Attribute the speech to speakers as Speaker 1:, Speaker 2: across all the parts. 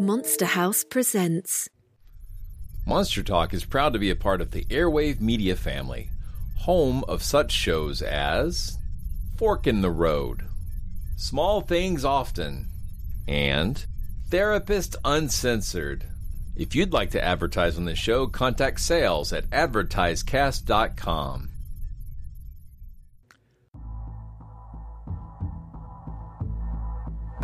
Speaker 1: Monster House presents.
Speaker 2: Monster Talk is proud to be a part of the Airwave Media family, home of such shows as Fork in the Road, Small Things Often, and Therapist Uncensored. If you'd like to advertise on this show, contact sales at advertisecast.com.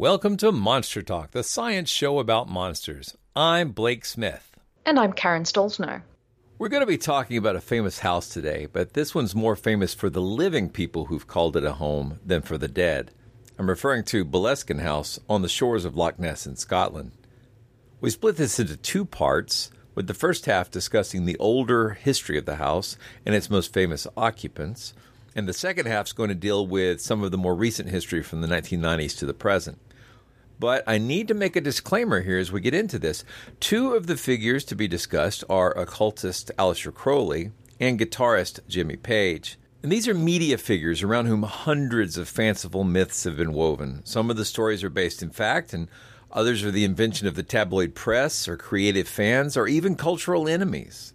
Speaker 2: Welcome to Monster Talk, the science show about monsters. I'm Blake Smith.
Speaker 3: And I'm Karen Stollznow.
Speaker 2: We're going to be talking about a famous house today, but this one's more famous for the living people who've called it a home than for the dead. I'm referring to Boleskine House on the shores of Loch Ness in Scotland. We split this into two parts, with the first half discussing the older history of the house and its most famous occupants, and the second half is going to deal with some of the more recent history from the 1990s to the present. But I need to make a disclaimer here as we get into this. Two of the figures to be discussed are occultist Aleister Crowley and guitarist Jimmy Page. And these are media figures around whom hundreds of fanciful myths have been woven. Some of the stories are based in fact, and others are the invention of the tabloid press or creative fans or even cultural enemies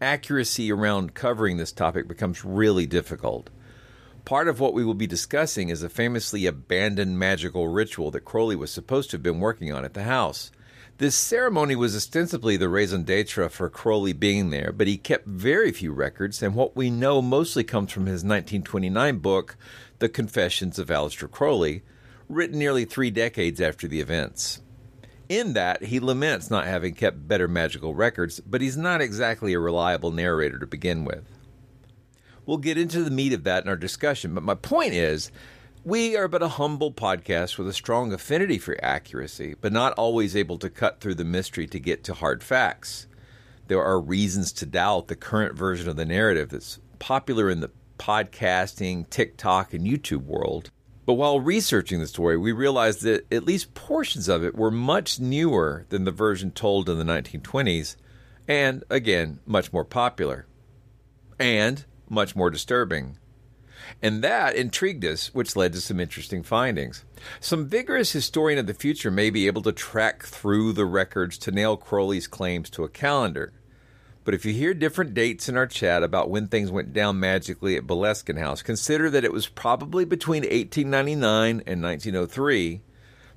Speaker 2: accuracy around covering this topic becomes really difficult. Part of what we will be discussing is a famously abandoned magical ritual that Crowley was supposed to have been working on at the house. This ceremony was ostensibly the raison d'etre for Crowley being there, but he kept very few records, and what we know mostly comes from his 1929 book, The Confessions of Aleister Crowley, written nearly three decades after the events. In that, he laments not having kept better magical records, but he's not exactly a reliable narrator to begin with. We'll get into the meat of that in our discussion, but my point is we are but a humble podcast with a strong affinity for accuracy, but not always able to cut through the mystery to get to hard facts. There are reasons to doubt the current version of the narrative that's popular in the podcasting, TikTok, and YouTube world. But while researching the story, we realized that at least portions of it were much newer than the version told in the 1920s, and again, much more popular. And much more disturbing. And that intrigued us, which led to some interesting findings. Some vigorous historian of the future may be able to track through the records to nail Crowley's claims to a calendar. But if you hear different dates in our chat about when things went down magically at Boleskine House, consider that it was probably between 1899 and 1903.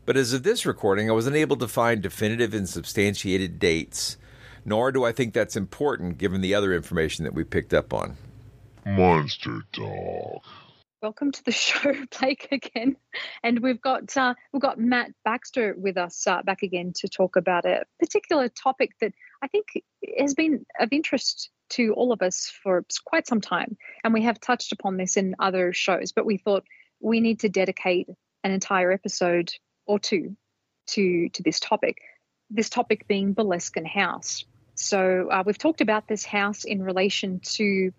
Speaker 2: But as of this recording, I wasn't able to find definitive and substantiated dates, nor do I think that's important given the other information that we picked up on.
Speaker 4: Monster Dog.
Speaker 3: Welcome to the show, Blake, again. And we've got uh, we've got Matt Baxter with us uh, back again to talk about a particular topic that I think has been of interest to all of us for quite some time. And we have touched upon this in other shows, but we thought we need to dedicate an entire episode or two to to this topic. This topic being Boleskine House. So uh, we've talked about this house in relation to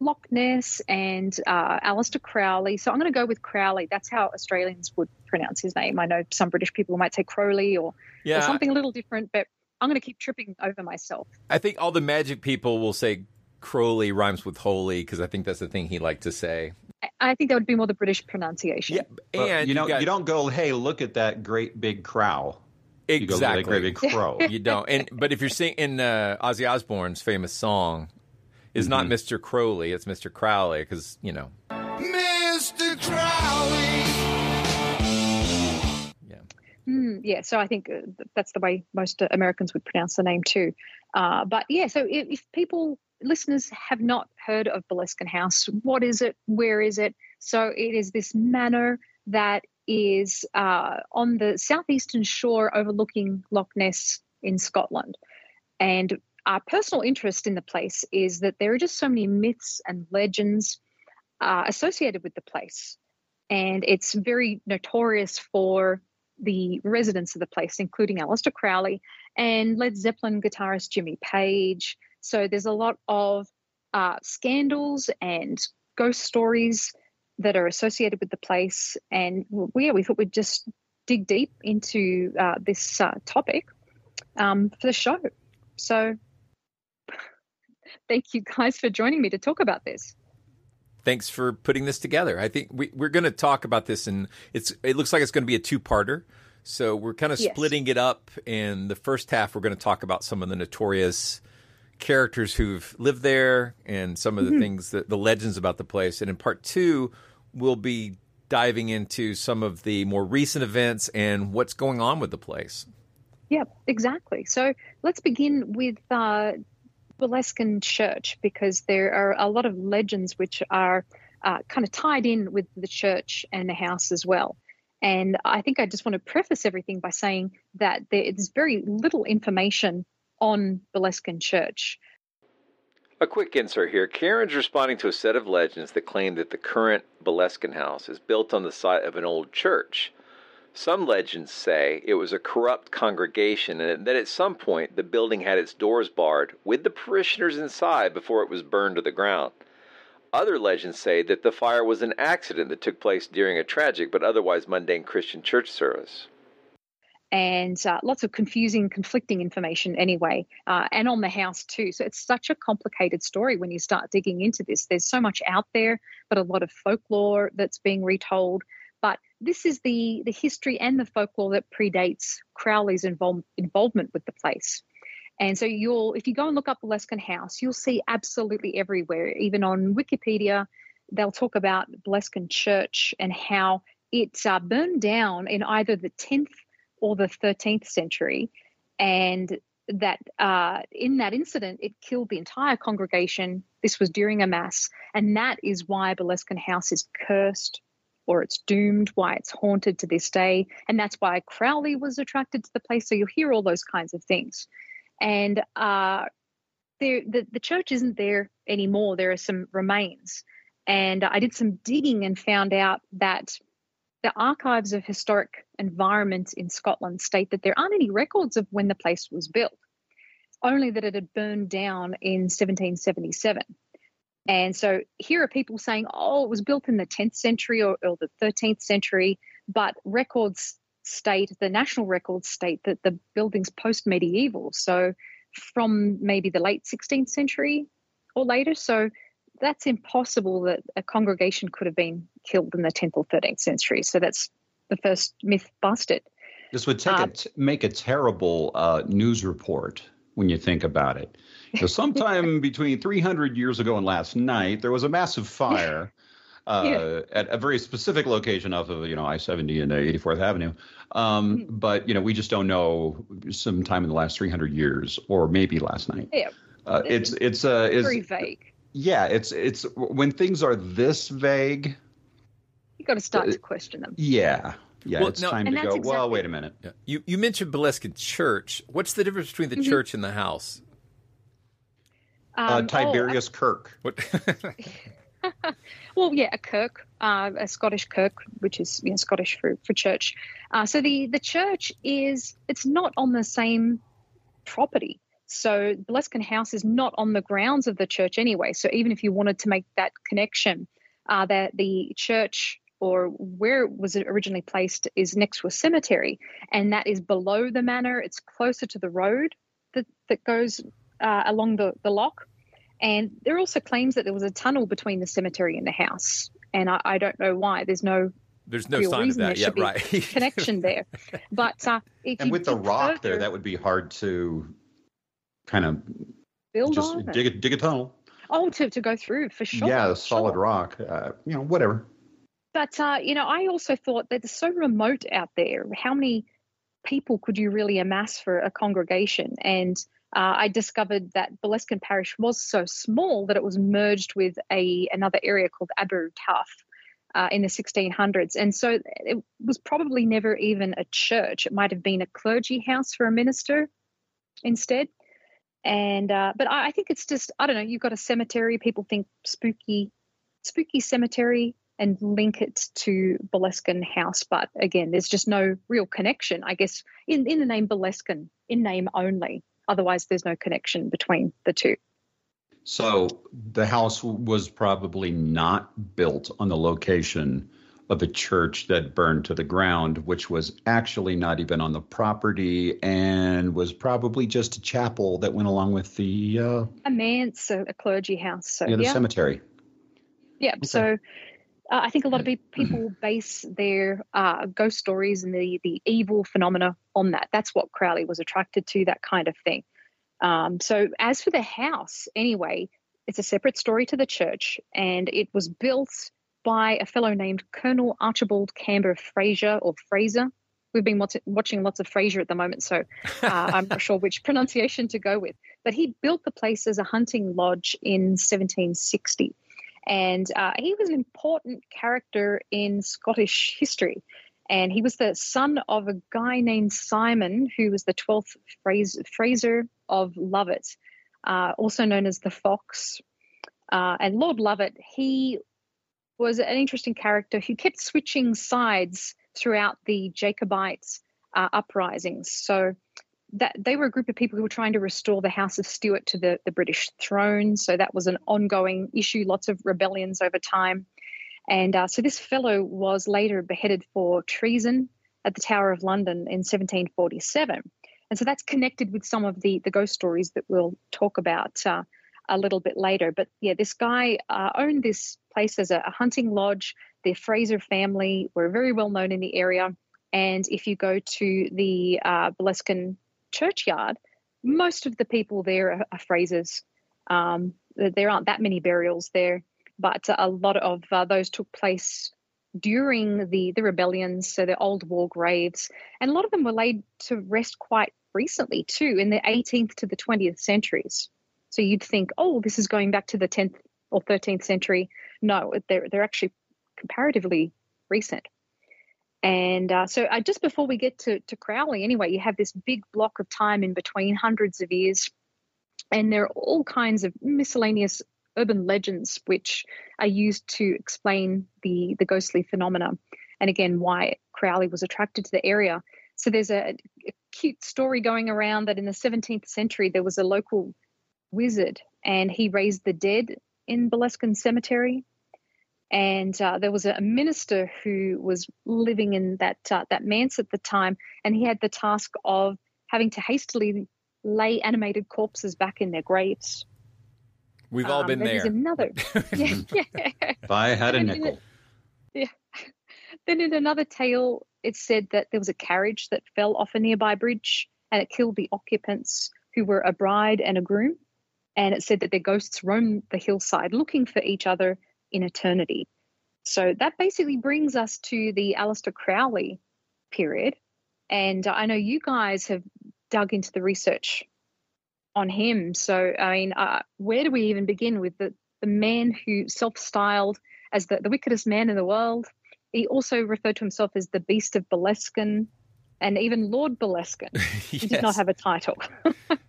Speaker 3: Loch Ness and uh, Aleister Crowley. So I'm going to go with Crowley. That's how Australians would pronounce his name. I know some British people might say Crowley or, yeah. or something a little different, but I'm going to keep tripping over myself.
Speaker 2: I think all the magic people will say Crowley rhymes with holy because I think that's the thing he liked to say.
Speaker 3: I think that would be more the British pronunciation.
Speaker 1: Yeah, and you, know, you, got, you don't go, "Hey, look at that great big crow."
Speaker 2: Exactly,
Speaker 1: great big crow.
Speaker 2: you don't. And but if you're singing uh, Ozzy Osbourne's famous song, is mm-hmm. not Mr. Crowley, it's Mr. Crowley because you know. Mr. Crowley.
Speaker 3: Yeah. Mm, yeah. So I think uh, that's the way most uh, Americans would pronounce the name too. Uh, but yeah, so if, if, people listeners have not heard of Boleskine House, what is it? Where is it? So it is this manor that is uh, on the southeastern shore overlooking Loch Ness in Scotland. And our personal interest in the place is that there are just so many myths and legends uh, associated with the place. And it's very notorious for the residents of the place, including Aleister Crowley and Led Zeppelin guitarist Jimmy Page. So there's a lot of uh, scandals and ghost stories that are associated with the place. And we, yeah, we thought we'd just dig deep into uh, this uh, topic um, for the show. So thank you guys for joining me to talk about this.
Speaker 2: Thanks for putting this together. I think we, are going to talk about this, and it's it looks like it's going to be a two-parter. So we're kind of yes. splitting it up. In the first half, we're going to talk about some of the notorious characters who've lived there and some of the mm-hmm. things that the legends about the place. And in part two, we'll be diving into some of the more recent events and what's going on with the place.
Speaker 3: Yeah, exactly. So let's begin with uh, Boleskine Church because there are a lot of legends which are uh, kind of tied in with the church and the house as well. And I think I just want to preface everything by saying that there is very little information on Boleskine Church.
Speaker 2: A quick insert here. Karen's responding to a set of legends that claim that the current Boleskine house is built on the site of an old church. Some legends say it was a corrupt congregation and that at some point the building had its doors barred with the parishioners inside before it was burned to the ground. Other legends say that the fire was an accident that took place during a tragic but otherwise mundane Christian church service.
Speaker 3: And uh, lots of confusing, conflicting information, anyway, uh, and on the house too. So it's such a complicated story when you start digging into this. There's so much out there, but a lot of folklore that's being retold. This is the, the history and the folklore that predates Crowley's involve, involvement with the place. And so you'll, if you go and look up Boleskine House, you'll see absolutely everywhere. Even on Wikipedia, they'll talk about Boleskine Church and how it uh, burned down in either the 10th or the 13th century, and that uh, in that incident it killed the entire congregation. This was during a mass, and that is why Boleskine House is cursed or it's doomed, why it's haunted to this day. And that's why Crowley was attracted to the place. So you'll hear all those kinds of things. And uh, there, the, the church isn't there anymore. There are some remains. And I did some digging and found out that the archives of historic environments in Scotland state that there aren't any records of when the place was built, only that it had burned down in 1777. And so here are people saying, oh, it was built in the 10th century or, or the 13th century, but records state, the national records state that the building's post medieval. So from maybe the late 16th century or later. So that's impossible that a congregation could have been killed in the 10th or 13th century. So that's the first myth busted.
Speaker 1: This would take uh, a t- make a terrible uh, news report when you think about it. So sometime between 300 years ago and last night, there was a massive fire uh,
Speaker 3: Yeah.
Speaker 1: at a very specific location off of you know I-70 and uh, 84th Avenue. Um,
Speaker 3: Mm-hmm.
Speaker 1: But you know, we just don't know sometime in the last 300 years, or maybe last night.
Speaker 3: Yeah,
Speaker 1: Uh, it's it's uh, is
Speaker 3: very vague.
Speaker 1: yeah, it's it's when things are this vague.
Speaker 3: You've got to start to question them.
Speaker 1: Yeah, yeah,
Speaker 2: Well,
Speaker 1: it's
Speaker 2: no-
Speaker 1: time to
Speaker 3: that's
Speaker 1: go. Well, wait a minute.
Speaker 2: Yeah. You you mentioned Boleskine Church. What's the difference between the
Speaker 3: Mhm.
Speaker 2: church and the house?
Speaker 1: Uh,
Speaker 3: Um, oh,
Speaker 1: Tiberius Kirk.
Speaker 2: What?
Speaker 3: Well, yeah, a kirk, uh, a Scottish kirk, which is you know, Scottish for, for church. Uh, so the, the church is, it's not on the same property. So Boleskine House is not on the grounds of the church anyway. So even if you wanted to make that connection, uh, that the church or where it was originally placed is next to a cemetery, and that is below the manor. It's closer to the road that, that goes uh, along the, the loch. And there are also claims that there was a tunnel between the cemetery and the house. And I, I don't know why. There's no
Speaker 2: There's no sign of that yet,
Speaker 3: should be
Speaker 2: right?
Speaker 3: connection there. But uh, if
Speaker 1: And
Speaker 3: you
Speaker 1: with the
Speaker 3: dig
Speaker 1: rock there, that would be hard to kind of
Speaker 3: build
Speaker 1: just
Speaker 3: on
Speaker 1: dig a, dig a tunnel.
Speaker 3: Oh, to, to go through for sure.
Speaker 1: yeah, a solid
Speaker 3: sure.
Speaker 1: rock. Uh, you know, whatever.
Speaker 3: But uh, you know, I also thought that it's so remote out there. How many people could you really amass for a congregation? And uh, I discovered that Boleskine Parish was so small that it was merged with a another area called Abertarff uh, in the 1600s, and so it was probably never even a church. It might have been a clergy house for a minister instead. And uh, but I, I think it's just I don't know. You've got a cemetery. People think spooky, spooky cemetery and link it to Boleskine House. But again, there's just no real connection, I guess, in, in the name Boleskine, in name only. Otherwise, there's no connection between the two.
Speaker 1: So the house was probably not built on the location of the church that burned to the ground, which was actually not even on the property and was probably just a chapel that went along with the uh,
Speaker 3: A manse, a, a clergy house. So,
Speaker 1: yeah, the
Speaker 3: yeah.
Speaker 1: cemetery.
Speaker 3: Yeah. So uh, I think a lot of people base their uh, ghost stories and the, the evil phenomena on that. That's what Crowley was attracted to, that kind of thing. Um, so as for the house, anyway, it's a separate story to the church, and it was built by a fellow named Colonel Archibald Campbell Fraser or Fraser. We've been watch- watching lots of Fraser at the moment, so uh, I'm not sure which pronunciation to go with. But he built the place as a hunting lodge in 1760 and uh, he was an important character in Scottish history. And he was the son of a guy named Simon, who was the 12th Fraser, of Lovat, uh, also known as the Fox. Uh, and Lord Lovat, he was an interesting character who kept switching sides throughout the Jacobite uh, uprisings. So that they were a group of people who were trying to restore the House of Stuart to the, the British throne. So that was an ongoing issue, lots of rebellions over time. And uh, so this fellow was later beheaded for treason at the Tower of London in 1747. And so that's connected with some of the, the ghost stories that we'll talk about uh, a little bit later. But yeah, this guy uh, owned this place as a, a hunting lodge. The Fraser family were very well known in the area. And if you go to the uh, churchyard, most of the people there are, are Frasers. Um, there aren't that many burials there, but a lot of uh, those took place during the, the rebellions, so the old war graves. And a lot of them were laid to rest quite recently, too, in the 18th to the 20th centuries. So you'd think, oh, this is going back to the 10th or 13th century. No, they're, they're actually comparatively recent. And uh, so, uh, just before we get to, to Crowley, anyway, you have this big block of time in between, hundreds of years, and there are all kinds of miscellaneous urban legends which are used to explain the the ghostly phenomena, and again, why Crowley was attracted to the area. So there's a, a cute story going around that in the 17th century there was a local wizard, and he raised the dead in Boleskine Cemetery and uh, there was a minister who was living in that uh, that manse at the time, and he had the task of having to hastily lay animated corpses back in their graves.
Speaker 2: We've all
Speaker 3: Um,
Speaker 2: been there.
Speaker 3: There's another, yeah, yeah.
Speaker 1: If I had a
Speaker 3: And in
Speaker 1: nickel.
Speaker 3: Yeah. Then in another tale, it said that there was a carriage that fell off a nearby bridge and it killed the occupants who were a bride and a groom. and it said that their ghosts roam the hillside looking for each other in eternity. So that basically brings us to the Aleister Crowley period. And I know you guys have dug into the research on him. So, I mean, uh, where do we even begin with the, the man who self styled as the, the wickedest man in the world? He also referred to himself as the Beast of Boleskine and even Lord Boleskine. yes. He did not have a title.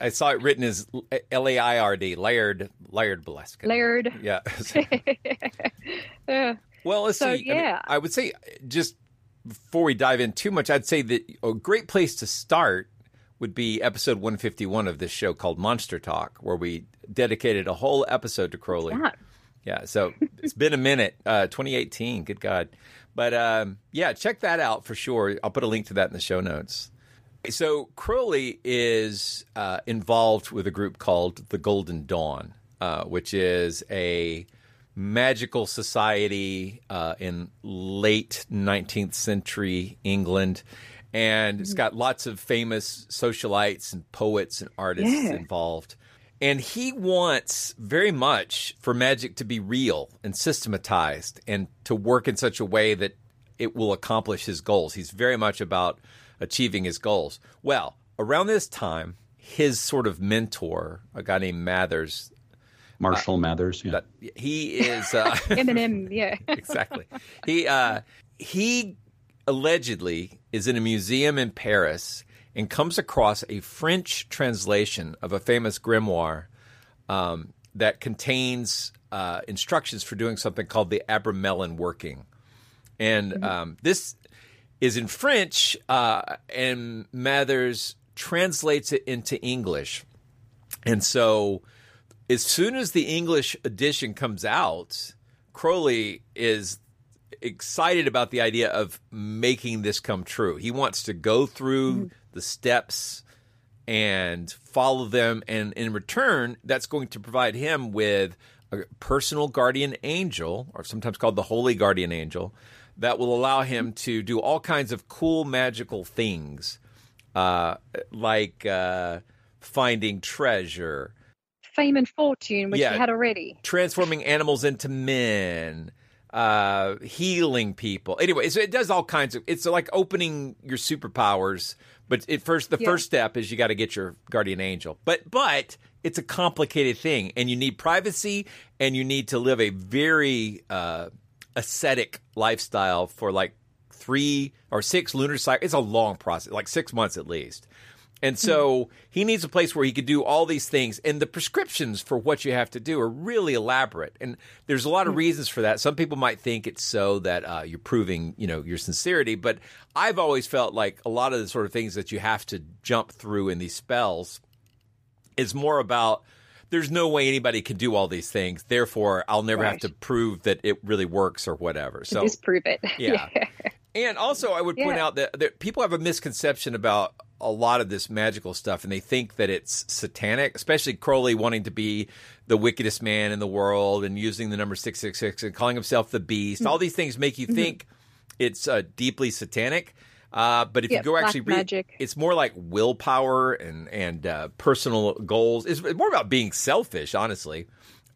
Speaker 2: I saw it written as L A I R D, Laird, Laird Boleskine.
Speaker 3: Laird.
Speaker 2: Yeah.
Speaker 3: yeah.
Speaker 2: Well, let's
Speaker 3: so,
Speaker 2: see.
Speaker 3: Yeah.
Speaker 2: I, mean, I, would say just before we dive in too much, I'd say that a great place to start would be episode 151 of this show called Monster Talk, where we dedicated a whole episode to Crowley. Yeah, so it's been a minute. Uh, 2018, good God. But um, yeah, check that out for sure. I'll put a link to that in the show notes. So Crowley is uh, involved with a group called the Golden Dawn, uh, which is a magical society uh, in late 19th century England. And it's got lots of famous socialites and poets and artists
Speaker 3: Yeah.
Speaker 2: involved. And he wants very much for magic to be real and systematized and to work in such a way that it will accomplish his goals. He's very much about achieving his goals. Well, around this time, his sort of mentor, a guy named Mathers,
Speaker 1: Marshall Mathers. Yeah.
Speaker 2: that he is uh,
Speaker 3: Eminem, yeah.
Speaker 2: exactly. He uh, he allegedly is in a museum in Paris and comes across a French translation of a famous grimoire um, that contains uh, instructions for doing something called the Abramelin working, and um, this is in French, uh, and Mathers translates it into English, and so as soon as the English edition comes out, Crowley is excited about the idea of making this come true. He wants to go through the steps and follow them, and in return, that's going to provide him with a personal guardian angel, or sometimes called the holy guardian angel, that will allow him to do all kinds of cool magical things, uh, like uh, finding treasure
Speaker 3: Fame and fortune, which
Speaker 2: Yeah.
Speaker 3: he had already.
Speaker 2: transforming animals into men, uh, healing people. Anyway, so it does all kinds of. It's like opening your superpowers. But it first, the
Speaker 3: Yeah.
Speaker 2: first step is you got to get your guardian angel. But but it's a complicated thing, and you need privacy, and you need to live a very uh, ascetic lifestyle for like three or six lunar cycles. It's a long process, like six months at least. And so he needs a place where he could do all these things. And the prescriptions for what you have to do are really elaborate. And there's a lot of reasons for that. Some people might think it's so that uh, you're proving, you know, your sincerity. But I've always felt like a lot of the sort of things that you have to jump through in these spells is more about there's no way anybody can do all these things. Therefore, I'll never have to prove that it really works or whatever. So
Speaker 3: disprove it.
Speaker 2: Yeah. and also, I would point
Speaker 3: Yeah.
Speaker 2: out that, that people have a misconception about a lot of this magical stuff, and they think that it's satanic, especially Crowley wanting to be the wickedest man in the world and using the number 666 and calling himself the beast.
Speaker 3: Mm-hmm.
Speaker 2: All these things make you think it's uh, deeply satanic. Uh, but if
Speaker 3: Yeah,
Speaker 2: you go actually read,
Speaker 3: magic.
Speaker 2: it's more like willpower and and uh, personal goals. It's more about being selfish, honestly,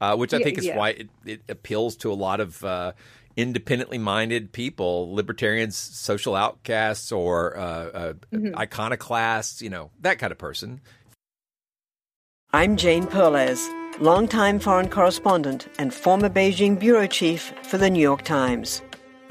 Speaker 2: uh, which I
Speaker 3: Yeah,
Speaker 2: think is
Speaker 3: yeah.
Speaker 2: why it, it appeals to a lot of uh, independently minded people, libertarians, social outcasts, or uh, uh,
Speaker 3: Mm-hmm.
Speaker 2: iconoclasts. You know that kind of person.
Speaker 5: I'm Jane Perlez, longtime foreign correspondent and former Beijing bureau chief for the New York Times.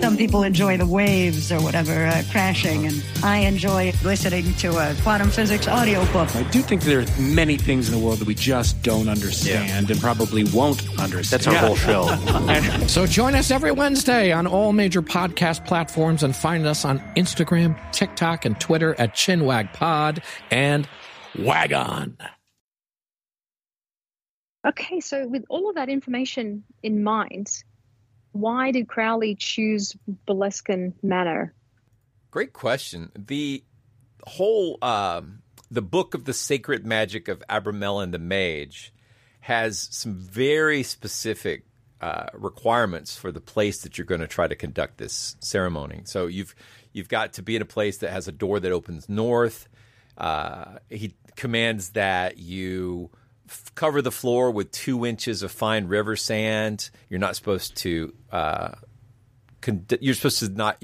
Speaker 6: Some people enjoy the waves or whatever uh, crashing, and I enjoy listening to a quantum physics audiobook.
Speaker 7: I do think there are many things in the world that we just don't understand yeah. and probably won't understand.
Speaker 8: That's our whole show.
Speaker 9: so join us every Wednesday on all major podcast platforms and find us on Instagram, TikTok, and Twitter at ChinwagPod and Wagon.
Speaker 3: Okay, so with all of that information in mind, why did Crowley choose Boleskine Manor?
Speaker 2: Great question. The whole um, the book of the sacred magic of Abramelin the Mage has some very specific uh, requirements for the place that you're going to try to conduct this ceremony. So you've you've got to be in a place that has a door that opens north. Uh, he commands that you f- cover the floor with two inches of fine river sand. You're not supposed to. Uh, con- you're supposed to not.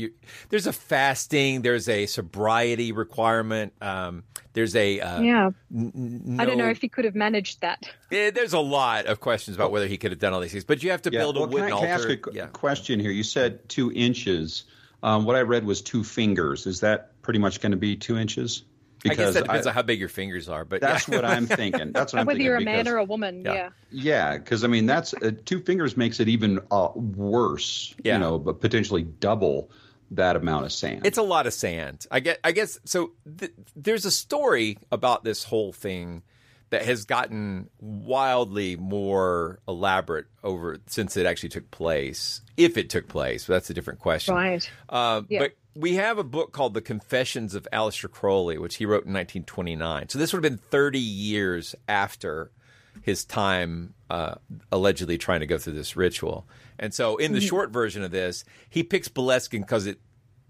Speaker 2: there's a fasting. There's a sobriety requirement. Um, there's a
Speaker 3: uh, yeah. N- no, I don't know if he could have managed that.
Speaker 2: Yeah, there's a lot of questions about whether he could have done all these things, but you have to
Speaker 1: yeah,
Speaker 2: build
Speaker 1: well,
Speaker 2: a wooden
Speaker 1: can I,
Speaker 2: altar.
Speaker 1: Can I ask a
Speaker 2: yeah.
Speaker 1: question here? You said two inches. Um, what I read was two fingers. Is that pretty much going to be two inches?
Speaker 2: Because I guess that depends I, on how big your fingers are, but
Speaker 1: that's
Speaker 2: yeah.
Speaker 1: what I'm thinking. That's what I'm thinking.
Speaker 3: whether you're a
Speaker 1: because,
Speaker 3: man or a woman, yeah.
Speaker 1: Yeah, because I mean that's uh, two fingers makes it even uh, worse.
Speaker 2: Yeah.
Speaker 1: You know, but potentially double that amount of sand.
Speaker 2: It's a lot of sand. I get. I guess so. Th- there's a story about this whole thing that has gotten wildly more elaborate over since it actually took place. If it took place, that's a different question.
Speaker 3: Right.
Speaker 2: Uh,
Speaker 3: Yeah.
Speaker 2: But we have a book called The Confessions of Aleister Crowley, which he wrote in 1929. So this would have been 30 years after his time uh, allegedly trying to go through this ritual. And so in the
Speaker 3: Mhm.
Speaker 2: short version of this, he picks Boleskine because it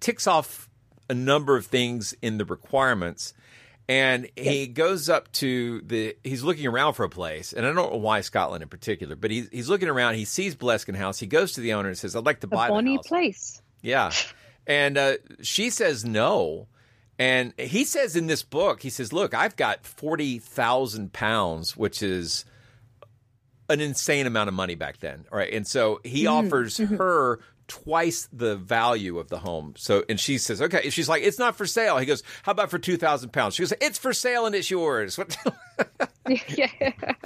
Speaker 2: ticks off a number of things in the requirements. And he goes up to the. He's looking around for a place, and I don't know why Scotland in particular, but he's he's looking around. He sees Boleskine House. He goes to the owner and says, "I'd like to buy
Speaker 3: a
Speaker 2: the house."
Speaker 3: place.
Speaker 2: Yeah. And uh, she says no. And he says in this book, he says, Look, I've got 40,000 pounds, which is an insane amount of money back then. All right. And so he
Speaker 3: Mm,
Speaker 2: offers
Speaker 3: mhm.
Speaker 2: her twice the value of the home. So, and she says, Okay. She's like, It's not for sale. He goes, How about for 2,000 pounds? She goes, It's for sale and it's yours.
Speaker 3: Yeah.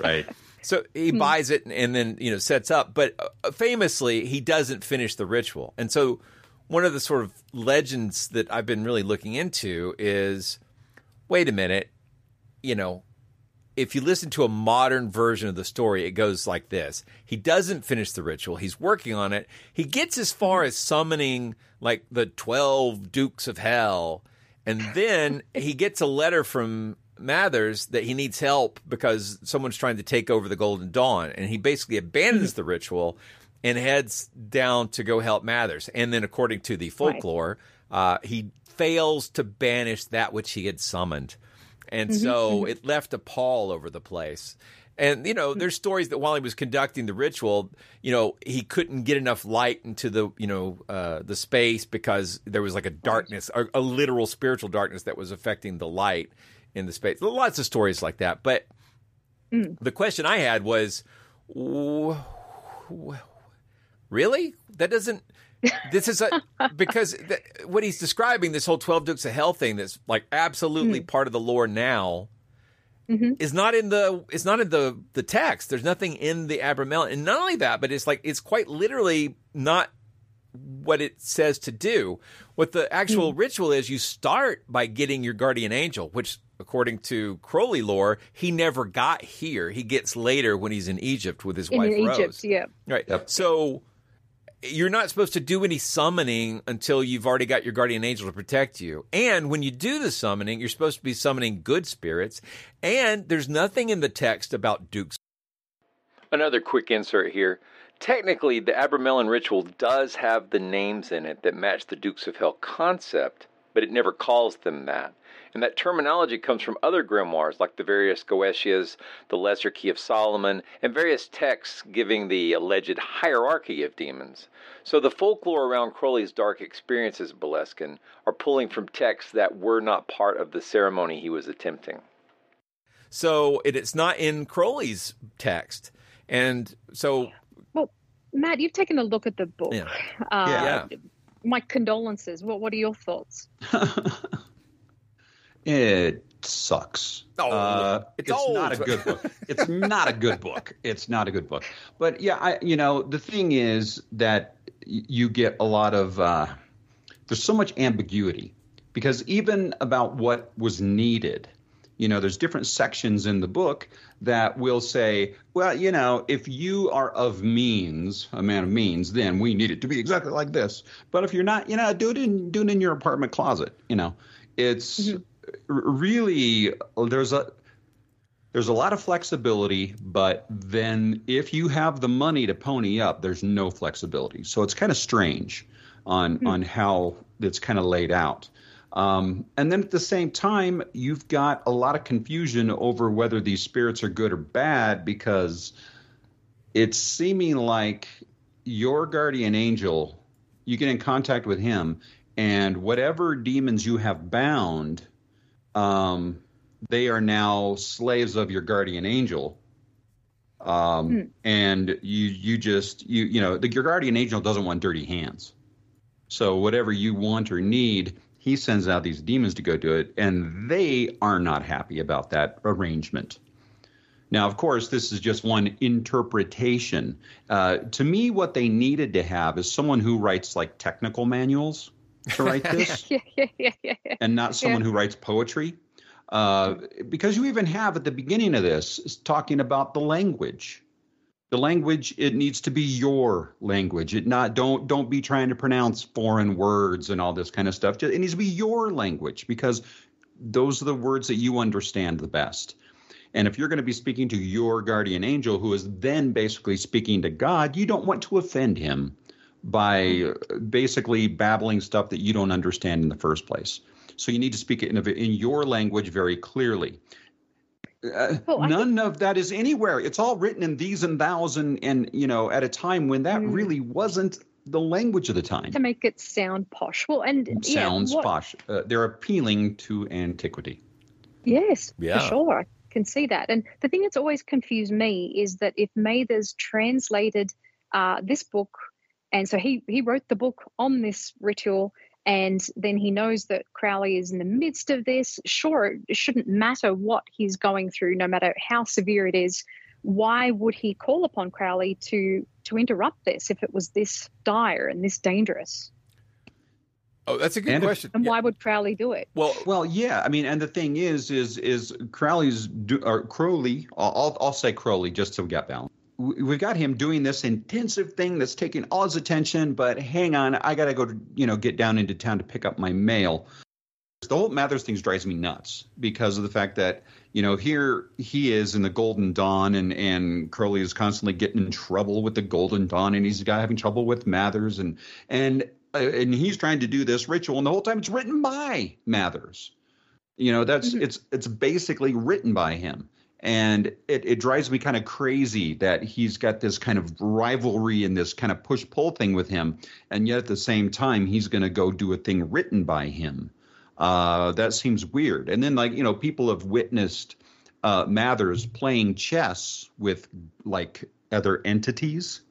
Speaker 1: right.
Speaker 2: So he
Speaker 3: Hmm.
Speaker 2: buys it and, and then you know sets up, but uh, famously he doesn't finish the ritual. And so one of the sort of legends that I've been really looking into is, wait a minute, you know, if you listen to a modern version of the story, it goes like this: He doesn't finish the ritual. He's working on it. He gets as far as summoning like the twelve dukes of hell, and then he gets a letter from Mathers that he needs help because someone's trying to take over the Golden Dawn, and he basically abandons the ritual and heads down to go help Mathers. And then, according to the folklore, uh, he fails to banish that which he had summoned, and
Speaker 3: Mhm,
Speaker 2: so
Speaker 3: mhm.
Speaker 2: it left a pall over the place. And you know, there's stories that while he was conducting the ritual, you know, he couldn't get enough light into the you know uh, the space because there was like a darkness, a, a literal spiritual darkness that was affecting the light in the space. Lots of stories like that. But
Speaker 3: Mm.
Speaker 2: the question I had was, w- w- really? That doesn't. This is a because th- what he's describing this whole Twelve Dukes of Hell thing that's like absolutely
Speaker 3: Mm.
Speaker 2: part of the lore now
Speaker 3: Mm-hmm.
Speaker 2: is not in the it's not in the the text. There's nothing in the Abramelin, and not only that, but it's like it's quite literally not what it says to do. What the actual ritual is, you start by getting your guardian angel, which according to Crowley lore, he never got here. He gets later when he's in Egypt with his
Speaker 3: In
Speaker 2: wife
Speaker 3: Egypt,
Speaker 2: Rose.
Speaker 3: yeah.
Speaker 2: Right. So you're not supposed to do any summoning until you've already got your guardian angel to protect you. And when you do the summoning, you're supposed to be summoning good spirits. And there's nothing in the text about dukes. Another quick insert here. Technically, the Abramelin ritual does have the names in it that match the Dukes of Hell concept, but it never calls them that. And that terminology comes from other grimoires like the various Goetias, the Lesser Key of Solomon, and various texts giving the alleged hierarchy of demons. So the folklore around Crowley's dark experiences, Boleskine, are pulling from texts that were not part of the ceremony he was attempting. So it, it's not in Crowley's text. And so.
Speaker 3: Well, Matt, you've taken a look at the book.
Speaker 2: Yeah.
Speaker 3: Uh,
Speaker 2: yeah.
Speaker 3: My condolences. What What are your thoughts?
Speaker 1: It sucks.
Speaker 2: Oh,
Speaker 1: uh,
Speaker 2: it's
Speaker 1: it's, not a good book. It's not a good book. It's not a good book. But yeah, I you know the thing is that y- you get a lot of uh, there's so much ambiguity because even about what was needed, you know, there's different sections in the book that will say, well, you know, if you are of means, a man of means, then we need it to be exactly like this. But if you're not, you know, do it in do it in your apartment closet. You know, it's r- really there's a there's a lot of flexibility, but then if you have the money to pony up, there's no flexibility. So it's kind of strange on on how it's kind of laid out. Um, and then at the same time, you've got a lot of confusion over whether these spirits are good or bad because it's seeming like your guardian angel, you get in contact with him, and whatever demons you have bound, um, they are now slaves of your guardian angel. Um, and you you just you you know the, your guardian angel doesn't want dirty hands. So whatever you want or need, he sends out these demons to go do it, and they are not happy about that arrangement. Now, of course, this is just one interpretation. Uh, to me, what they needed to have is someone who writes like technical manuals to write this,
Speaker 3: yeah, yeah, yeah, yeah. yeah.
Speaker 1: and not someone who writes poetry. Uh, because you even have at the beginning of this talking about the language. The language it needs to be your language. It not don't don't be trying to pronounce foreign words and all this kind of stuff. It needs to be your language because those are the words that you understand the best. And if you're going to be speaking to your guardian angel, who is then basically speaking to God, you don't want to offend him by uh, basically babbling stuff that you don't understand in the first place. So you need to speak it in, a, in your language very clearly. Uh, none of that is anywhere. It's all written in these and thous, and, and you know, at a time when that really wasn't the language of the time.
Speaker 3: to make it sound posh. Well, and yeah,
Speaker 1: Sounds
Speaker 3: what-
Speaker 1: posh. Uh, they're appealing to antiquity.
Speaker 3: Yes,
Speaker 1: Yeah.
Speaker 3: for sure. I can see that. And the thing that's always confused me is that if Mathers translated uh, this book, and so he, he wrote the book on this ritual, and then he knows that Crowley is in the midst of this, sure, it shouldn't matter what he's going through, no matter how severe it is. Why would he call upon Crowley to to interrupt this if it was this dire and this dangerous?
Speaker 2: Oh, that's a good
Speaker 1: And if-
Speaker 2: question.
Speaker 3: And why would Crowley do it?
Speaker 2: Well,
Speaker 1: well, yeah. I mean, and the thing is, is is Crowley's do, or Crowley? I'll I'll- I'll say Crowley just to get balance. We- We've got him doing this intensive thing that's taking all his attention. But hang on, I got to go, to, you know, get down into town to pick up my mail. The whole Mathers thing drives me nuts because of the fact that you know here he is in the Golden Dawn, and and Crowley is constantly getting in trouble with the Golden Dawn, and he's got having trouble with Mathers, and and uh, and he's trying to do this ritual, and the whole time it's written by Mathers. You know, that's it's it's basically written by him. And it, it drives me kind of crazy that he's got this kind of rivalry and this kind of push pull thing with him. And yet at the same time, he's going to go do a thing written by him. Uh, that seems weird. And then, like, you know, people have witnessed uh, Mathers playing chess with like other entities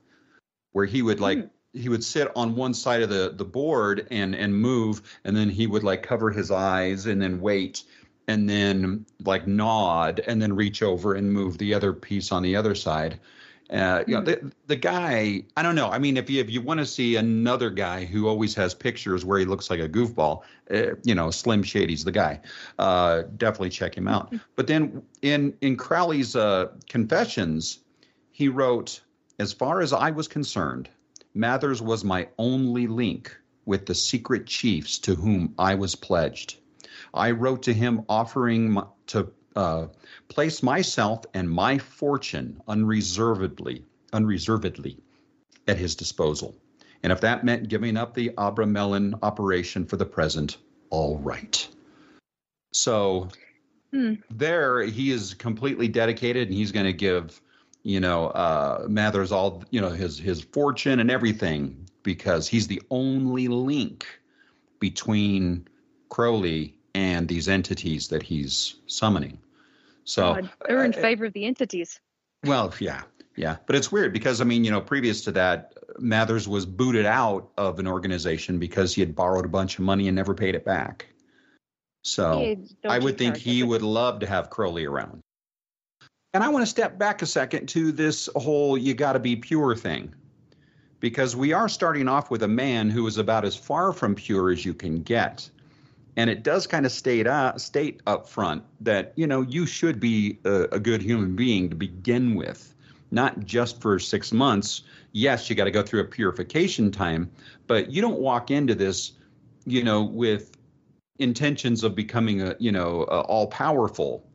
Speaker 1: where he would like he would sit on one side of the the board and and move and then he would like cover his eyes and then wait and then like nod and then reach over and move the other piece on the other side. Uh, you know the, the guy i don't know. I mean if you if you want to see another guy who always has pictures where he looks like a goofball uh, you know slim shady's the guy uh, definitely check him out. But then in in crowley's uh, confessions he wrote as far as i was concerned Mathers was my only link with the secret chiefs to whom I was pledged. I wrote to him offering my, to uh, place myself and my fortune unreservedly, unreservedly at his disposal. And if that meant giving up the Abramelin operation for the present, all right. So
Speaker 3: Hmm.
Speaker 1: there, he is completely dedicated, and he's going to give, you know, uh, Mathers all, you know, his his fortune and everything because he's the only link between Crowley and these entities that he's summoning. So
Speaker 3: God, they're in
Speaker 1: uh,
Speaker 3: favor of the entities.
Speaker 1: well, yeah, yeah, but it's weird because I mean, you know, previous to that, Mathers was booted out of an organization because he had borrowed a bunch of money and never paid it back. So I would think he would love to have Crowley around. And I want to step back a second to this whole "you got to be pure" thing, because we are starting off with a man who is about as far from pure as you can get and it does kind of state uh, state up front that you know you should be a, a good human being to begin with not just for six months. Yes you got to go through a purification time but you don't walk into this you know with intentions of becoming a you know all powerful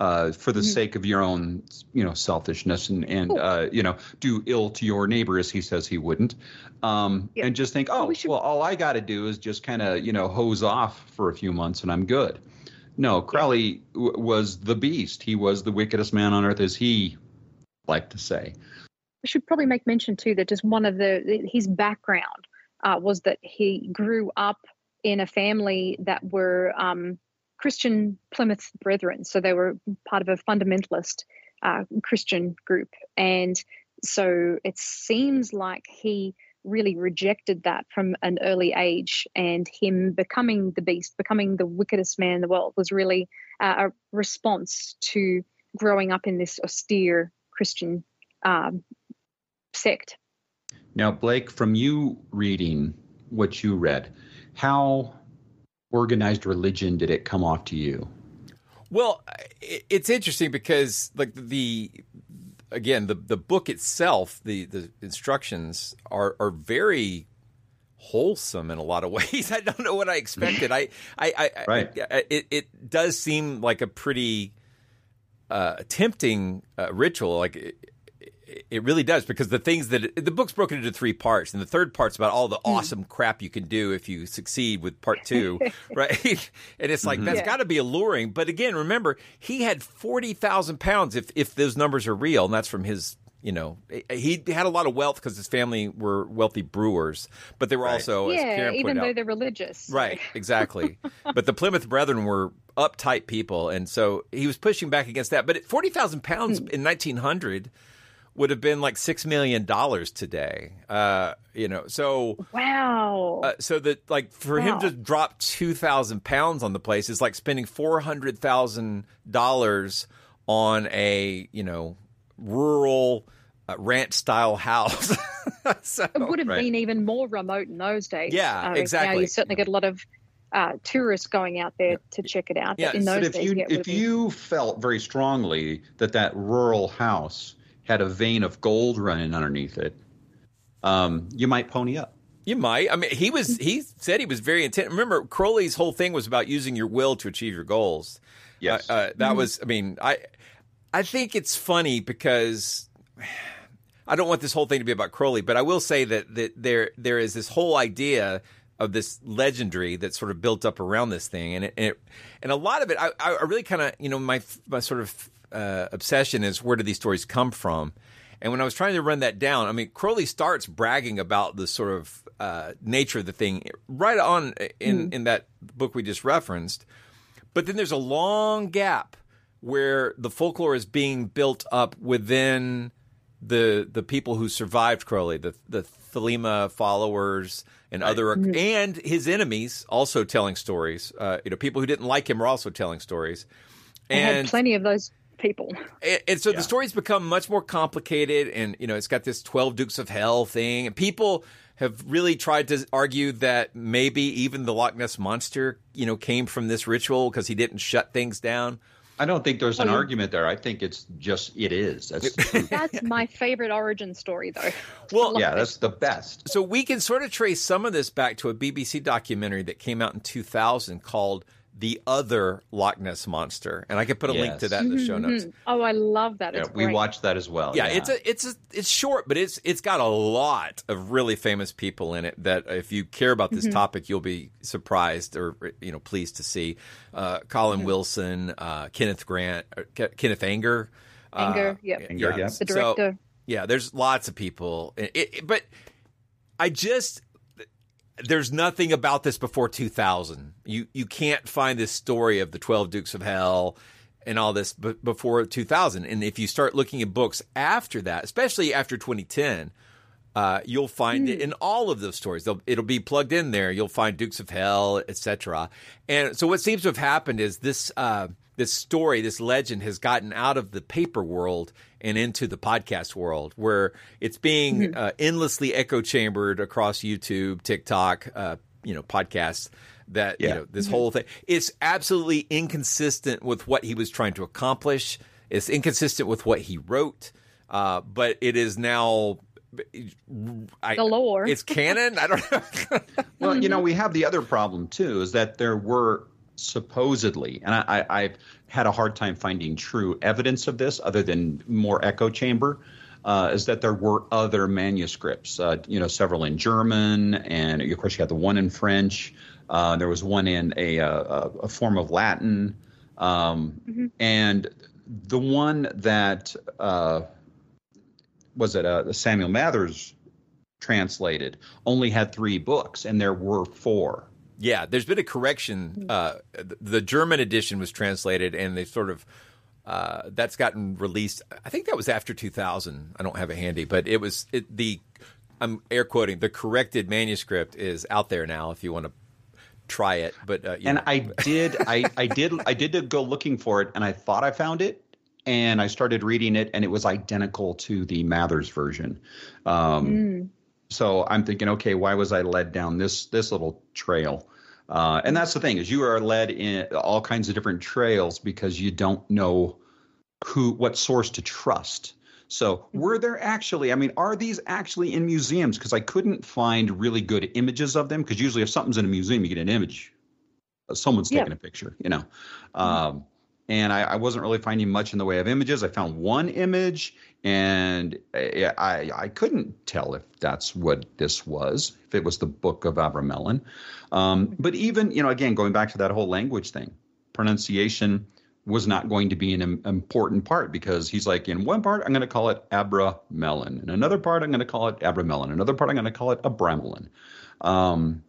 Speaker 1: uh, for the
Speaker 3: Mhm.
Speaker 1: sake of your own you know selfishness and and uh, you know do ill to your neighbor as he says he wouldn't um, and just think oh well all I got to do is just kind of you know hose off for a few months and I'm good. No, Crowley w- was the beast. He was the wickedest man on earth, as he liked to say.
Speaker 3: We should probably make mention too that just one of the his background uh, was that he grew up in a family that were um, Christian Plymouth Brethren, so they were part of a fundamentalist uh, Christian group, and so it seems like he really rejected that from an early age, and him becoming the beast, becoming the wickedest man in the world, was really uh, a response to growing up in this austere Christian um, sect.
Speaker 1: Now, Blake, from you reading what you read, how organized religion did it come off to you?
Speaker 2: Well, it's interesting because like the again the the book itself, the the instructions are are very wholesome in a lot of ways. I don't know what I expected. I I, I,
Speaker 1: Right.
Speaker 2: I it it does seem like a pretty uh, tempting uh, ritual. Like it, it really does because the things that the book's broken into three parts, and the third part's about all the mm-hmm. awesome crap you can do if you succeed with part two, right? And it's like
Speaker 1: Mhm.
Speaker 2: that's mm-hmm.
Speaker 1: Yeah.
Speaker 2: got to be alluring. But again, remember he had forty thousand pounds if if those numbers are real, and that's from his. You know, eh, he had a lot of wealth because his family were wealthy brewers, but they were also, as
Speaker 3: yeah, even though
Speaker 2: out,
Speaker 3: they're religious.
Speaker 2: Right, exactly. but the Plymouth Brethren were uptight people, and so he was pushing back against that. But at forty thousand pounds hmm. in nineteen hundred would have been like six million dollars today. Uh, you know, so
Speaker 3: Wow.
Speaker 2: uh, so that like for him to drop two thousand pounds on the place is like spending four hundred thousand dollars on a you know rural uh, ranch style house. so,
Speaker 3: it would have been even more remote in those days.
Speaker 2: Yeah,
Speaker 3: Uh, Now
Speaker 2: exactly.
Speaker 3: you certainly get a lot of uh, tourists going out there to check it out. but in those
Speaker 1: but if
Speaker 3: days,
Speaker 1: you
Speaker 3: yeah,
Speaker 1: if
Speaker 3: been-
Speaker 1: you felt very strongly that that rural house had a vein of gold running underneath it, um, you might pony up.
Speaker 2: You might. I mean, he was. He said he was very intent. Remember, Crowley's whole thing was about using your will to achieve your goals.
Speaker 1: Yes,
Speaker 2: uh, uh, that
Speaker 1: Mhm.
Speaker 2: was. I mean, I, I think it's funny because I don't want this whole thing to be about Crowley, but I will say that that there there is this whole idea of this legendary that's sort of built up around this thing, and it, and, it, and a lot of it, I, I really kind of, you know, my my sort of uh, obsession is where do these stories come from. And when I was trying to run that down, I mean, Crowley starts bragging about the sort of uh, nature of the thing right on in,
Speaker 10: Mm.
Speaker 2: in that book we just referenced. But then there's a long gap where the folklore is being built up within the the people who survived Crowley, the the Thelema followers and other
Speaker 10: Mhm.
Speaker 2: and his enemies also telling stories. Uh, you know, people who didn't like him are also telling stories.
Speaker 3: I had plenty of those people.
Speaker 2: And, and so the story's become much more complicated, and you know, it's got this Twelve Dukes of Hell thing, and people have really tried to argue that maybe even the Loch Ness monster, you know, came from this ritual because he didn't shut things down.
Speaker 1: I don't think there's an
Speaker 3: Oh, yeah.
Speaker 1: argument there. I think it's just it is. That's
Speaker 3: That's my favorite origin story, though.
Speaker 2: Well,
Speaker 1: yeah, that's the best.
Speaker 2: So we can sort of trace some of this back to a BBC documentary that came out in 2000 called "The Other Loch Ness Monster," and I could put a link to that in the show notes.
Speaker 3: Mhm. Oh, I love that.
Speaker 1: Yeah, we
Speaker 3: great.
Speaker 1: watched that as well.
Speaker 2: Yeah, it's a it's a it's short, but it's it's got a lot of really famous people in it. That if you care about this
Speaker 3: Mm-hmm.
Speaker 1: Mhm.
Speaker 2: topic, you'll be surprised or you know pleased to see. Uh, Colin
Speaker 3: Mm-hmm.
Speaker 2: Wilson, uh, Kenneth Grant, or Ke- Kenneth Anger, uh,
Speaker 3: Anger, yep.
Speaker 1: Anger, yeah.
Speaker 3: The
Speaker 2: So,
Speaker 3: director.
Speaker 2: yeah, there's lots of people, It- it- but I just there's nothing about this before 2000. You you can't find this story of the 12 Dukes of Hell and all this b- before 2000. And if you start looking at books after that, especially after 2010, uh, you'll find it in all of those stories. They'll, it'll be plugged in there. You'll find Dukes of Hell, etc. And so what seems to have happened is this uh, this story, this legend, has gotten out of the paper world and into the podcast world, where it's being uh, endlessly echo chambered across YouTube, TikTok, uh, you know, podcasts. That you know, this whole thing it's absolutely inconsistent with what he was trying to accomplish. It's inconsistent with what he wrote, uh, but it is now. I,
Speaker 3: The lore.
Speaker 2: It's canon. I don't know.
Speaker 1: Well, you know, we have the other problem too, is that there were supposedly, and I, I, I've had a hard time finding true evidence of this, other than more echo chamber. Uh, is that there were other manuscripts, uh, you know, several in German, and of course you had the one in French. Uh, there was one in a, a, a form of Latin, um, and the one that uh, was it uh, Samuel Mathers translated only had three books, and there were four.
Speaker 2: Yeah, there's been a correction. Uh, the German edition was translated, and they sort of uh, that's gotten released. I think that was after 2000. I don't have it handy, but it was it, the I'm air quoting the corrected manuscript is out there now if you want to try it. But uh, you
Speaker 1: and
Speaker 2: know.
Speaker 1: I did, I, I did, I did go looking for it, and I thought I found it, and I started reading it, and it was identical to the Mathers version. Um,
Speaker 3: Mm.
Speaker 1: So I'm thinking, okay, why was I led down this this little trail? Uh, and that's the thing is you are led in all kinds of different trails because you don't know who what source to trust. So were there actually? I mean, are these actually in museums? Because I couldn't find really good images of them. Because usually, if something's in a museum, you get an image. Someone's
Speaker 3: Yeah.
Speaker 1: taking a picture, you know. Um, and I, I wasn't really finding much in the way of images. I found one image, and I, I I couldn't tell if that's what this was. If it was the Book of Abramelin, um, but even you know, again, going back to that whole language thing, pronunciation was not going to be an im- important part because he's like, in one part, I'm going to call it Abramelin. In another part, I'm going to call it Abramelin. Another part, I'm going to call it Abramelin. Um,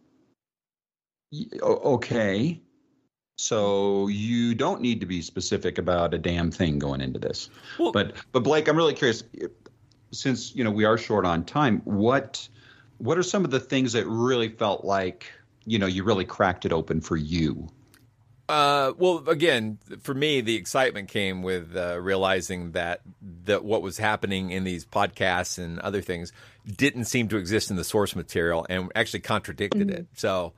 Speaker 1: okay. So you don't need to be specific about a damn thing going into this. but but Blake, I'm really curious since you know we are short on time, what what are some of the things that really felt like, you know, you really cracked it open for you?
Speaker 2: Uh, well, again, for me, the excitement came with uh, realizing that that what was happening in these podcasts and other things didn't seem to exist in the source material and actually contradicted it. So,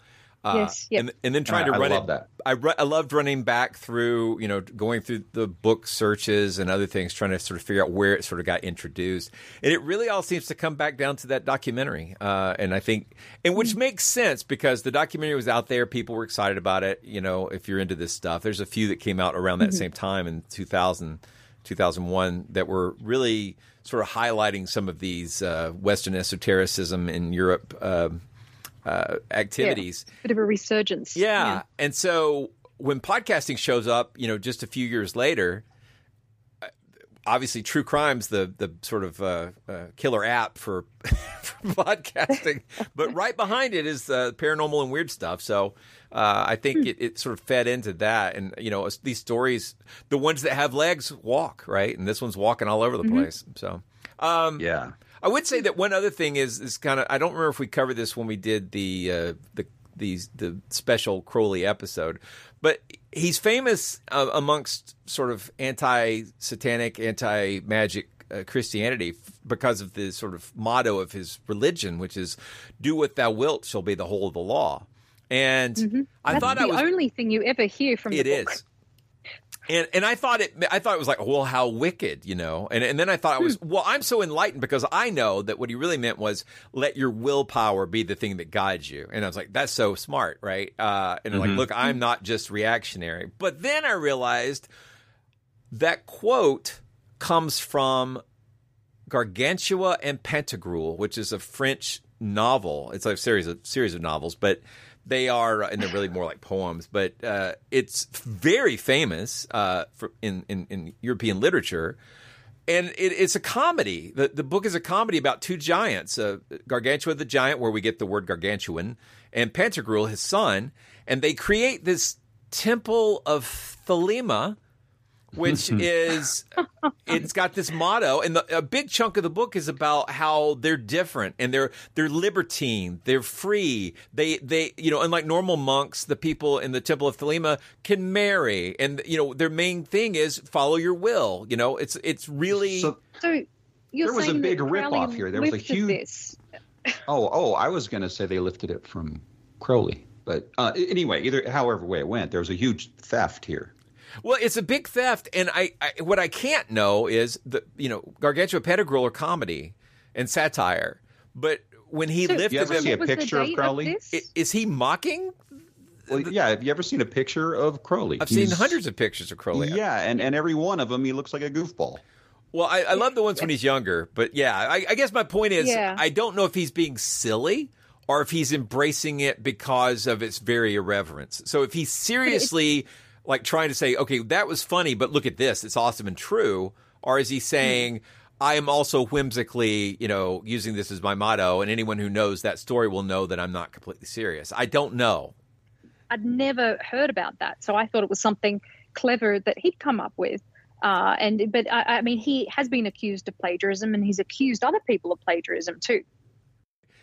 Speaker 2: uh,
Speaker 3: Yes, yep.
Speaker 2: and, and then trying
Speaker 1: I-
Speaker 2: to
Speaker 1: I
Speaker 2: run
Speaker 1: love
Speaker 2: it.
Speaker 1: that.
Speaker 2: I, ru- I loved running back through, you know, going through the book searches and other things, trying to sort of figure out where it sort of got introduced. And it really all seems to come back down to that documentary. Uh, and I think, and which makes sense because the documentary was out there, people were excited about it. You know, if you're into this stuff, there's a few that came out around that
Speaker 3: Mhm.
Speaker 2: same time in 2000, 2001 that were really sort of highlighting some of these uh, Western esotericism in Europe. Uh, activities.
Speaker 3: Yeah. Bit of a resurgence.
Speaker 2: Yeah. And so when podcasting shows up, you know, just a few years later, uh, obviously True Crime's the the sort of uh, uh, killer app for, for podcasting, but right behind it is uh, paranormal and weird stuff. So uh, I think it, it sort of fed into that, and you know, these stories, the ones that have legs walk, right, and this one's walking all over the
Speaker 3: Mhm.
Speaker 2: place. So um,
Speaker 1: yeah.
Speaker 2: I would say that one other thing is is kind of I don't remember if we covered this when we did the uh, the these the special Crowley episode, but he's famous uh, amongst sort of anti-satanic, anti-magic uh, Christianity f- because of the sort of motto of his religion, which is "Do what thou wilt shall be the whole of the law." And I
Speaker 3: That's
Speaker 2: thought
Speaker 3: the
Speaker 2: I was
Speaker 3: only thing you ever hear from
Speaker 2: it is. And and I thought it I thought it was like, well, how wicked, you know. And and then I thought I was well, I'm so enlightened because I know that what he really meant was let your willpower be the thing that guides you. And I was like, that's so smart, right? Uh, and like,
Speaker 1: Mhm.
Speaker 2: look, I'm not just reactionary. But then I realized that quote comes from Gargantua and Pantagruel, which is a French novel. It's a series of series of novels, but they are and they're really more like poems. But uh, it's very famous uh, for, in, in in European literature, and it, it's a comedy. the The book is a comedy about two giants: uh, Gargantua the giant, where we get the word gargantuan, and Pantagruel, his son, and they create this temple of Thelema which is it's got this motto and the, a big chunk of the book is about how they're different and they're they're libertine they're free they they you know unlike normal monks the people in the temple of thelema can marry and you know their main thing is follow your will you know it's it's really
Speaker 1: So-
Speaker 3: So you're
Speaker 1: There was a big
Speaker 3: rip
Speaker 1: off here. There was a huge-
Speaker 3: This.
Speaker 1: Oh, oh, I was going to say they lifted it from Crowley. But uh, anyway, either however way it went, there was a huge theft here.
Speaker 2: Well, it's a big theft, and I, I what I can't know is the you know Gargantua Pantagruel are comedy and satire, but when he
Speaker 1: So,
Speaker 2: lifted
Speaker 1: you ever
Speaker 2: them,
Speaker 1: see a picture of Crowley?
Speaker 2: I- Is he mocking?
Speaker 1: Well, yeah. Have you ever seen a picture of Crowley?
Speaker 2: I've seen hundreds of pictures of Crowley.
Speaker 1: Yeah, and, and every one of them, he looks like a goofball.
Speaker 2: Well, I, I love the ones when he's younger, but yeah, I, I guess my point is
Speaker 1: Yeah.
Speaker 2: I don't know if he's being silly or if he's embracing it because of its very irreverence. So if he's seriously like trying to say, okay, that was funny, but look at this, it's awesome and true, or is he saying, I am also whimsically, you know, using this as my motto, and anyone who knows that story will know that I'm not completely serious. I don't know.
Speaker 3: I'd never heard about that, so I thought it was something clever that he'd come up with. Uh, and but I, I mean, he has been accused of plagiarism, and he's accused other people of plagiarism too.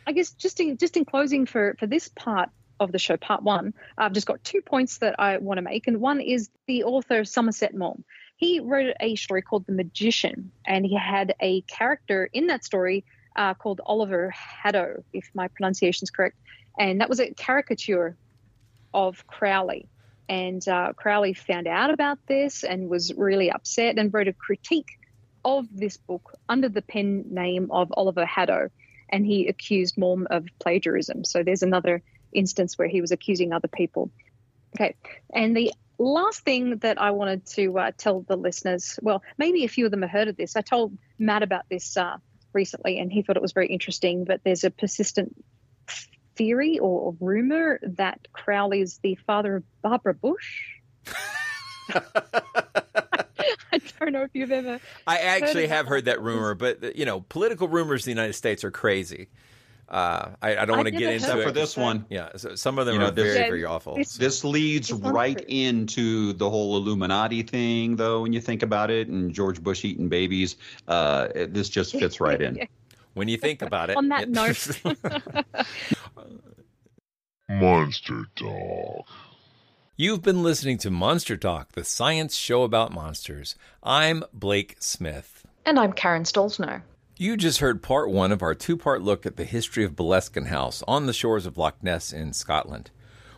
Speaker 3: I guess just in just in closing for for this part of the show, part one, I've just got two points that I want to make, and one is the author Somerset Maugham. He wrote a story called The Magician, and he had a character in that story uh, called Oliver Haddo, if my pronunciation is correct, and that was a caricature of Crowley. And uh, Crowley found out about this and was really upset and wrote a critique of this book under the pen name of Oliver Haddo. And he accused Maugham of plagiarism. So there's another instance where he was accusing other people. Okay. And the last thing that I wanted to uh, tell the listeners well, maybe a few of them have heard of this. I told Matt about this uh, recently and he thought it was very interesting, but there's a persistent theory or rumor that Crowley is the father of Barbara Bush. I don't know if you've ever.
Speaker 2: I actually
Speaker 3: heard
Speaker 2: have heard that rumor, but you know, political rumors in the United States are crazy. Uh, I, I don't want to get into
Speaker 3: heard
Speaker 2: it.
Speaker 1: For this one.
Speaker 2: Yeah, so some of them
Speaker 1: You know,
Speaker 2: are
Speaker 1: this-
Speaker 2: very, very awful.
Speaker 3: this-
Speaker 1: This leads right
Speaker 3: untrue.
Speaker 1: into the whole Illuminati thing, though, when you think about it, and George Bush eating babies. Uh, this just fits right in.
Speaker 2: When you think about it.
Speaker 3: On that
Speaker 2: it-
Speaker 3: note,
Speaker 4: Monster Talk.
Speaker 2: You've been listening to Monster Talk, the science show about monsters. I'm Blake Smith.
Speaker 10: And I'm Karen Stollznow.
Speaker 2: You just heard part one of our two part look at the history of Boleskine House on the shores of Loch Ness in Scotland.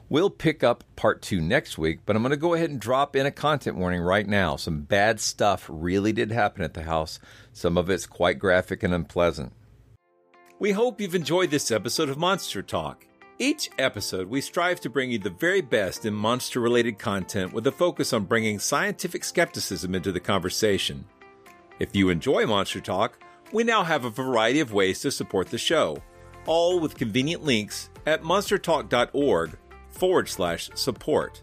Speaker 2: We'll pick up part two next week, but I'm going to go ahead and drop in a content warning right now. Some bad stuff really did happen at the house, some of it's quite graphic and unpleasant. We hope you've enjoyed this episode of Monster Talk. Each episode, we strive to bring you the very best in monster related content with a focus on bringing scientific skepticism into the conversation. If you enjoy Monster Talk, we now have a variety of ways to support the show, all with convenient links at monstertalk.org forward slash support.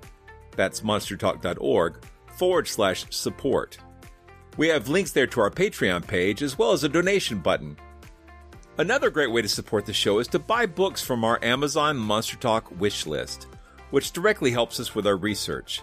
Speaker 2: That's monstertalk.org forward slash support. We have links there to our Patreon page as well as a donation button. Another great way to support the show is to buy books from our Amazon Monster Talk wish list, which directly helps us with our research.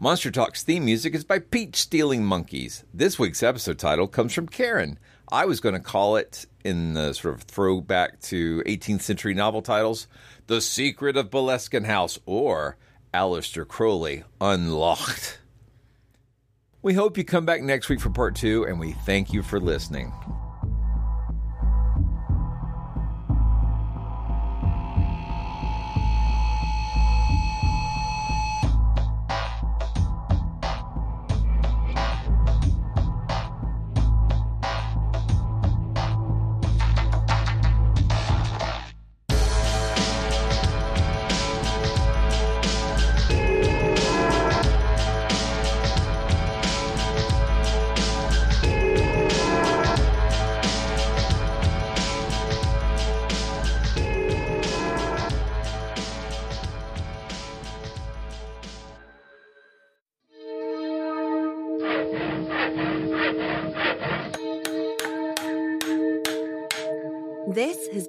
Speaker 2: Monster Talk's theme music is by Peach Stealing Monkeys. This week's episode title comes from Karen. I was going to call it, in the sort of throwback to 18th century novel titles, The Secret of Boleskine House or Aleister Crowley Unlocked. We hope you come back next week for part two, and we thank you for listening.